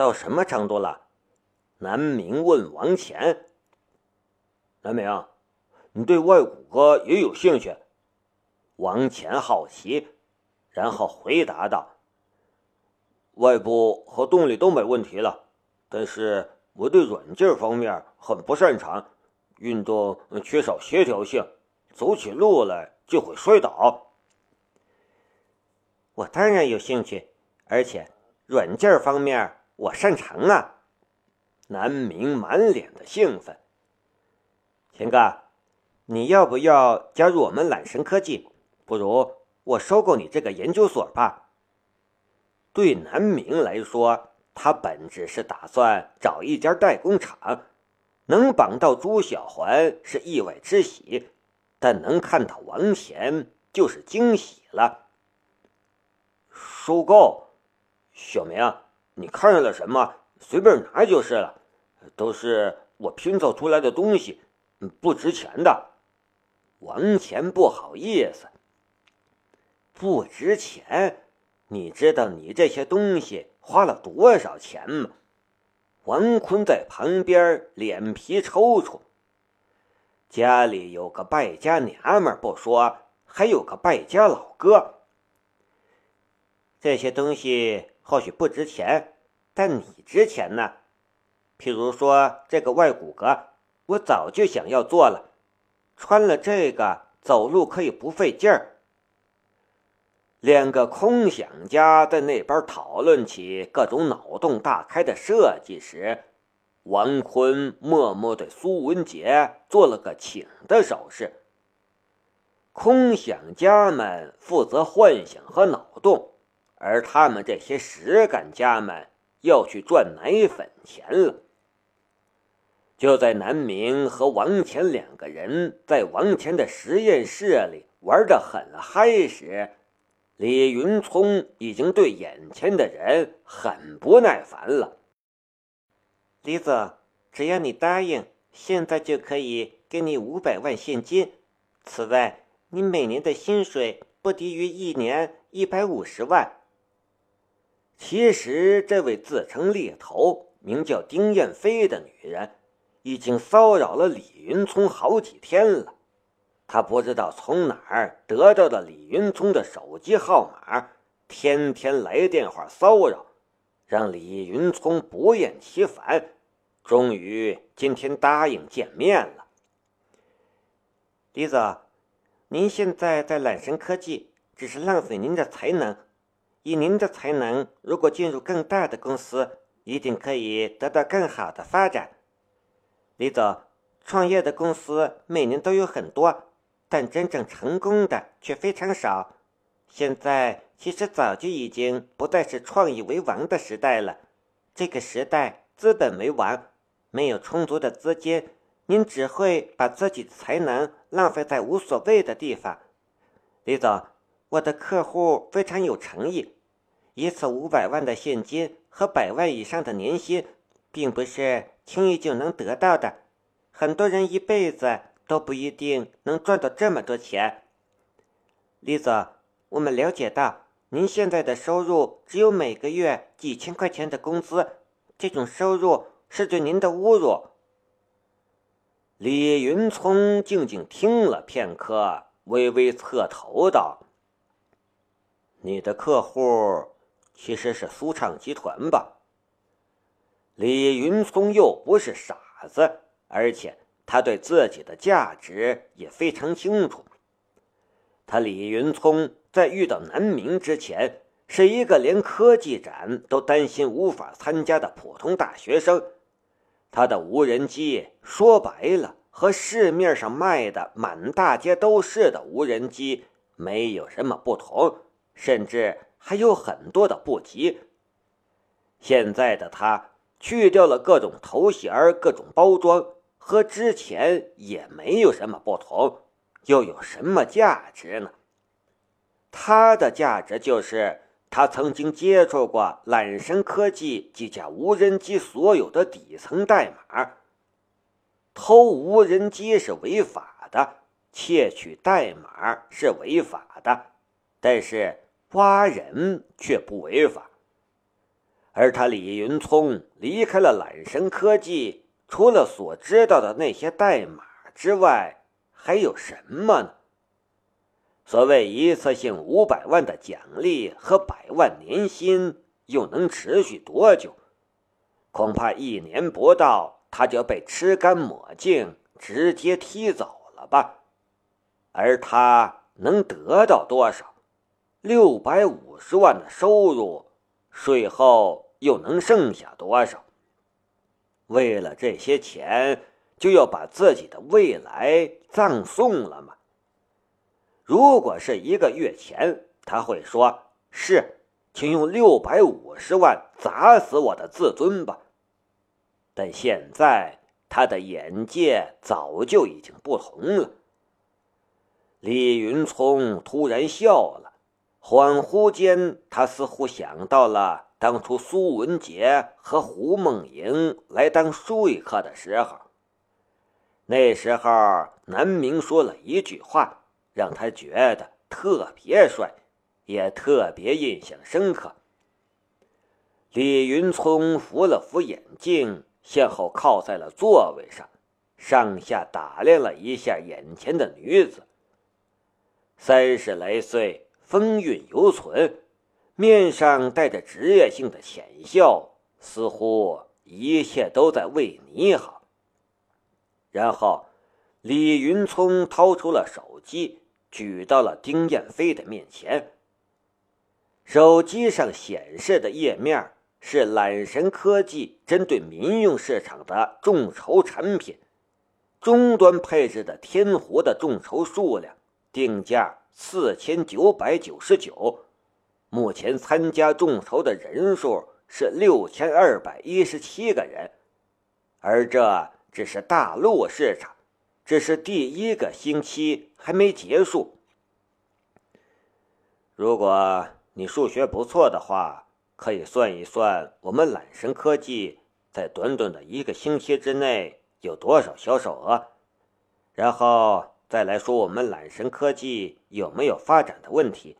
到什么程度了？南明问王乾。南明，你对外骨骼也有兴趣？王乾好奇，然后回答道：“外部和动力都没问题了，但是我对软件方面很不擅长，运动缺少协调性，走起路来就会摔倒。”我当然有兴趣，而且软件方面我擅长啊！南明满脸的兴奋。钱哥，你要不要加入我们揽神科技？不如我收购你这个研究所吧。对南明来说，他本质是打算找一家代工厂，能绑到朱小环是意外之喜，但能看到王贤就是惊喜了。收购，小明，你看上了什么？随便拿就是了，都是我拼凑出来的东西，不值钱的。王钱不好意思。不值钱？你知道你这些东西花了多少钱吗？王坤在旁边脸皮抽抽。家里有个败家娘们不说，还有个败家老哥。这些东西或许不值钱，但你值钱呢。譬如说这个外骨骼，我早就想要做了，穿了这个走路可以不费劲儿。两个空想家在那边讨论起各种脑洞大开的设计时，王坤默默对苏文杰做了个请的手势。空想家们负责幻想和脑洞，而他们这些实干家们要去赚奶粉钱了。就在南明和王乾两个人在王乾的实验室里玩得很嗨时，李云聪已经对眼前的人很不耐烦了。李总，只要你答应，现在就可以给你五百万现金。此外，你每年的薪水不低于一年一百五十万。其实，这位自称猎头、名叫丁艳飞的女人，已经骚扰了李云聪好几天了。她不知道从哪儿得到的李云聪的手机号码，天天来电话骚扰，让李云聪不厌其烦。终于今天答应见面了。李总，您现在在揽神科技，只是浪费您的才能。以您的才能，如果进入更大的公司，一定可以得到更好的发展。李总，创业的公司每年都有很多。但真正成功的却非常少。现在其实早就已经不再是创意为王的时代了。这个时代资本为王，没有充足的资金，您只会把自己的才能浪费在无所谓的地方。李总，我的客户非常有诚意，一次五百万的现金和百万以上的年薪，并不是轻易就能得到的。很多人一辈子。都不一定能赚到这么多钱，李总，我们了解到您现在的收入只有每个月几千块钱的工资，这种收入是对您的侮辱。李云聪静静听了片刻，微微侧头道：“你的客户其实是苏畅集团吧？”李云聪又不是傻子，而且。他对自己的价值也非常清楚。他李云聪在遇到南明之前，是一个连科技展都担心无法参加的普通大学生。他的无人机说白了，和市面上卖的满大街都是的无人机没有什么不同，甚至还有很多的不及。现在的他去掉了各种头衔、各种包装。和之前也没有什么不同，又有什么价值呢？他的价值就是他曾经接触过揽神科技几架无人机所有的底层代码。偷无人机是违法的，窃取代码是违法的，但是挖人却不违法。而他李云聪离开了揽神科技，除了所知道的那些代码之外，还有什么呢？所谓一次性五百万的奖励和百万年薪，又能持续多久？恐怕一年不到，他就被吃干抹净，直接踢走了吧？而他能得到多少？六百五十万的收入，税后又能剩下多少？为了这些钱，就要把自己的未来葬送了吗？如果是一个月前，他会说：“是，请用六百五十万砸死我的自尊吧。”但现在，他的眼界早就已经不同了。李云聪突然笑了，恍惚间，他似乎想到了当初苏文杰和胡梦莹来当说客的时候。那时候，南明说了一句话。让他觉得特别帅，也特别印象深刻。李云聪扶了扶眼镜，向后靠在了座位上，上下打量了一下眼前的女子。三十来岁，风韵犹存，面上带着职业性的浅笑，似乎一切都在为你好。然后，李云聪掏出了手机。举到了丁燕飞的面前。手机上显示的页面是揽神科技针对民用市场的众筹产品，终端配置的天湖的众筹数量定价四千九百九十九，目前参加众筹的人数是六千二百一十七个人，而这只是大陆市场。这是第一个星期还没结束。如果你数学不错的话，可以算一算我们揽神科技在短短的一个星期之内有多少销售额，然后再来说我们揽神科技有没有发展的问题。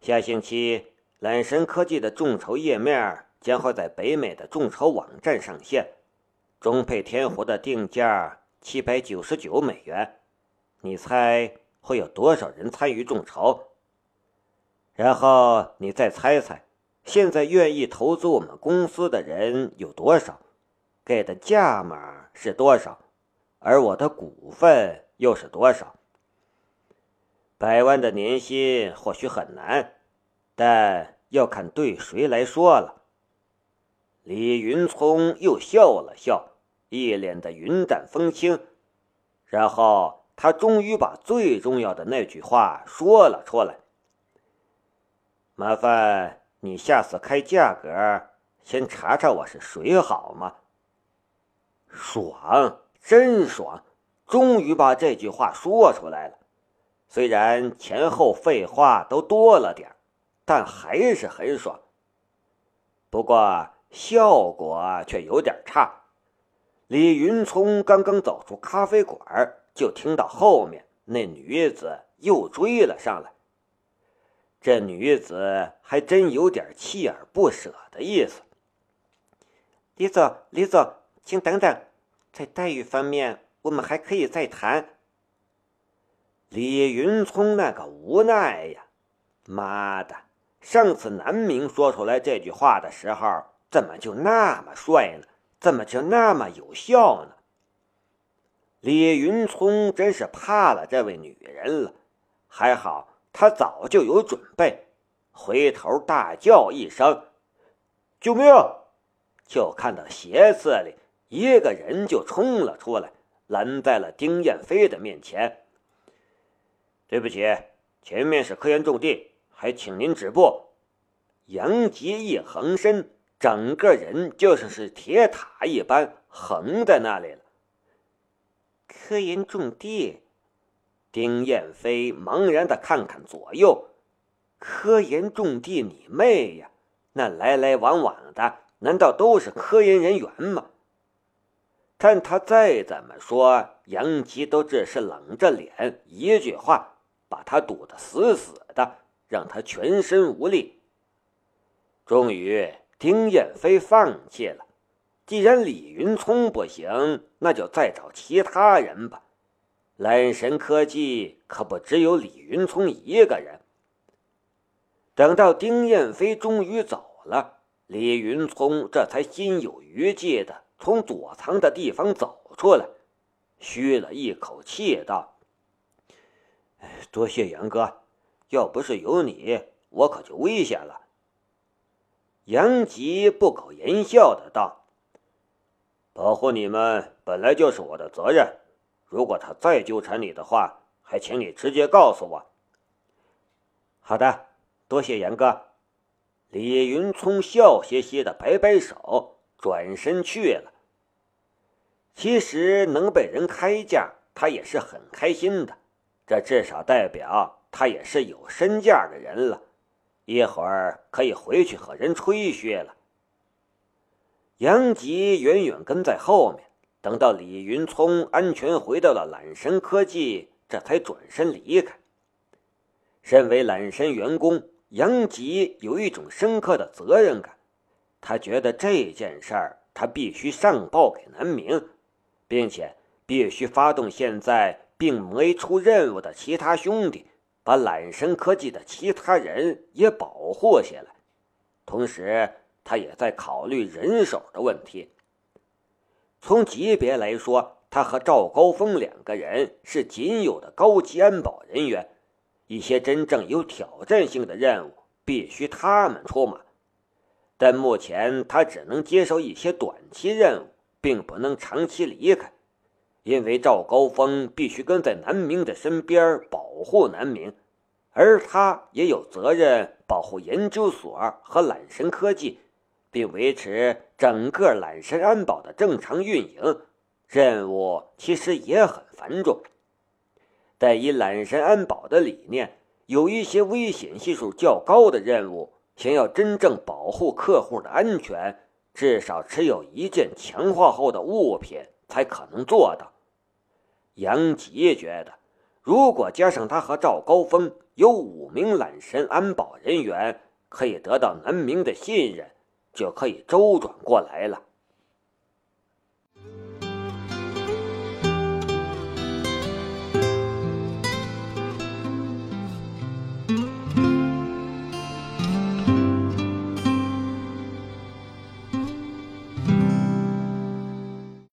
下星期，揽神科技的众筹页面将会在北美的众筹网站上线，中配天湖的定价。七百九十九美元，你猜会有多少人参与众筹？然后你再猜猜，现在愿意投资我们公司的人有多少？给的价码是多少？而我的股份又是多少？百万的年薪或许很难，但要看对谁来说了。李云聪又笑了笑。一脸的云淡风轻，然后他终于把最重要的那句话说了出来：“麻烦你下次开价格，先查查我是谁好吗？”爽，真爽！终于把这句话说出来了，虽然前后废话都多了点但还是很爽。不过效果却有点差。李云聪刚刚走出咖啡馆，就听到后面那女子又追了上来。这女子还真有点锲而不舍的意思。李总，李总，请等等，在待遇方面，我们还可以再谈。李云聪那个无奈呀！妈的，上次南明说出来这句话的时候，怎么就那么帅呢？怎么就那么有效呢？李云聪真是怕了这位女人了。还好他早就有准备，回头大叫一声：“救命！”就看到斜刺里一个人就冲了出来，拦在了丁彦飞的面前。对不起，前面是科研重地，还请您止步。杨吉一横身。整个人就像是铁塔一般横在那里了。科研重地，丁彦飞茫然的看看左右，科研重地你妹呀！那来来往往的，难道都是科研人员吗？但他再怎么说，杨吉都只是冷着脸，一句话把他堵得死死的，让他全身无力。终于。丁彦飞放弃了。既然李云聪不行，那就再找其他人吧。蓝神科技可不只有李云聪一个人。等到丁彦飞终于走了，李云聪这才心有余悸的从躲藏的地方走出来，吁了一口气道：“多谢杨哥，要不是有你，我可就危险了。”杨吉不苟言笑的道：“保护你们本来就是我的责任。”如果他再纠缠你的话，还请你直接告诉我。好的，多谢杨哥。李云聪笑嘻嘻的摆摆手，转身去了。其实能被人开价，他也是很开心的。这至少代表他也是有身价的人了。一会儿可以回去和人吹嘘了。杨吉远远跟在后面。等到李云聪安全回到了揽神科技，这才转身离开。身为揽神员工，杨吉有一种深刻的责任感。他觉得这件事儿，他必须上报给南明，并且必须发动现在并没出任务的其他兄弟，把揽神科技的其他人也保护下来。同时，他也在考虑人手的问题。从级别来说，他和赵高峰两个人是仅有的高级安保人员。一些真正有挑战性的任务，必须他们出马。但目前他只能接受一些短期任务，并不能长期离开，因为赵高峰必须跟在南明的身边保护南明，而他也有责任保护研究所和揽神科技。并维持整个揽神安保的正常运营，任务其实也很繁重。但以揽神安保的理念，有一些危险系数较高的任务，想要真正保护客户的安全，至少持有一件强化后的物品才可能做到。杨吉觉得，如果加上他和赵高峰有五名揽神安保人员，可以得到南明的信任。就可以周转过来了。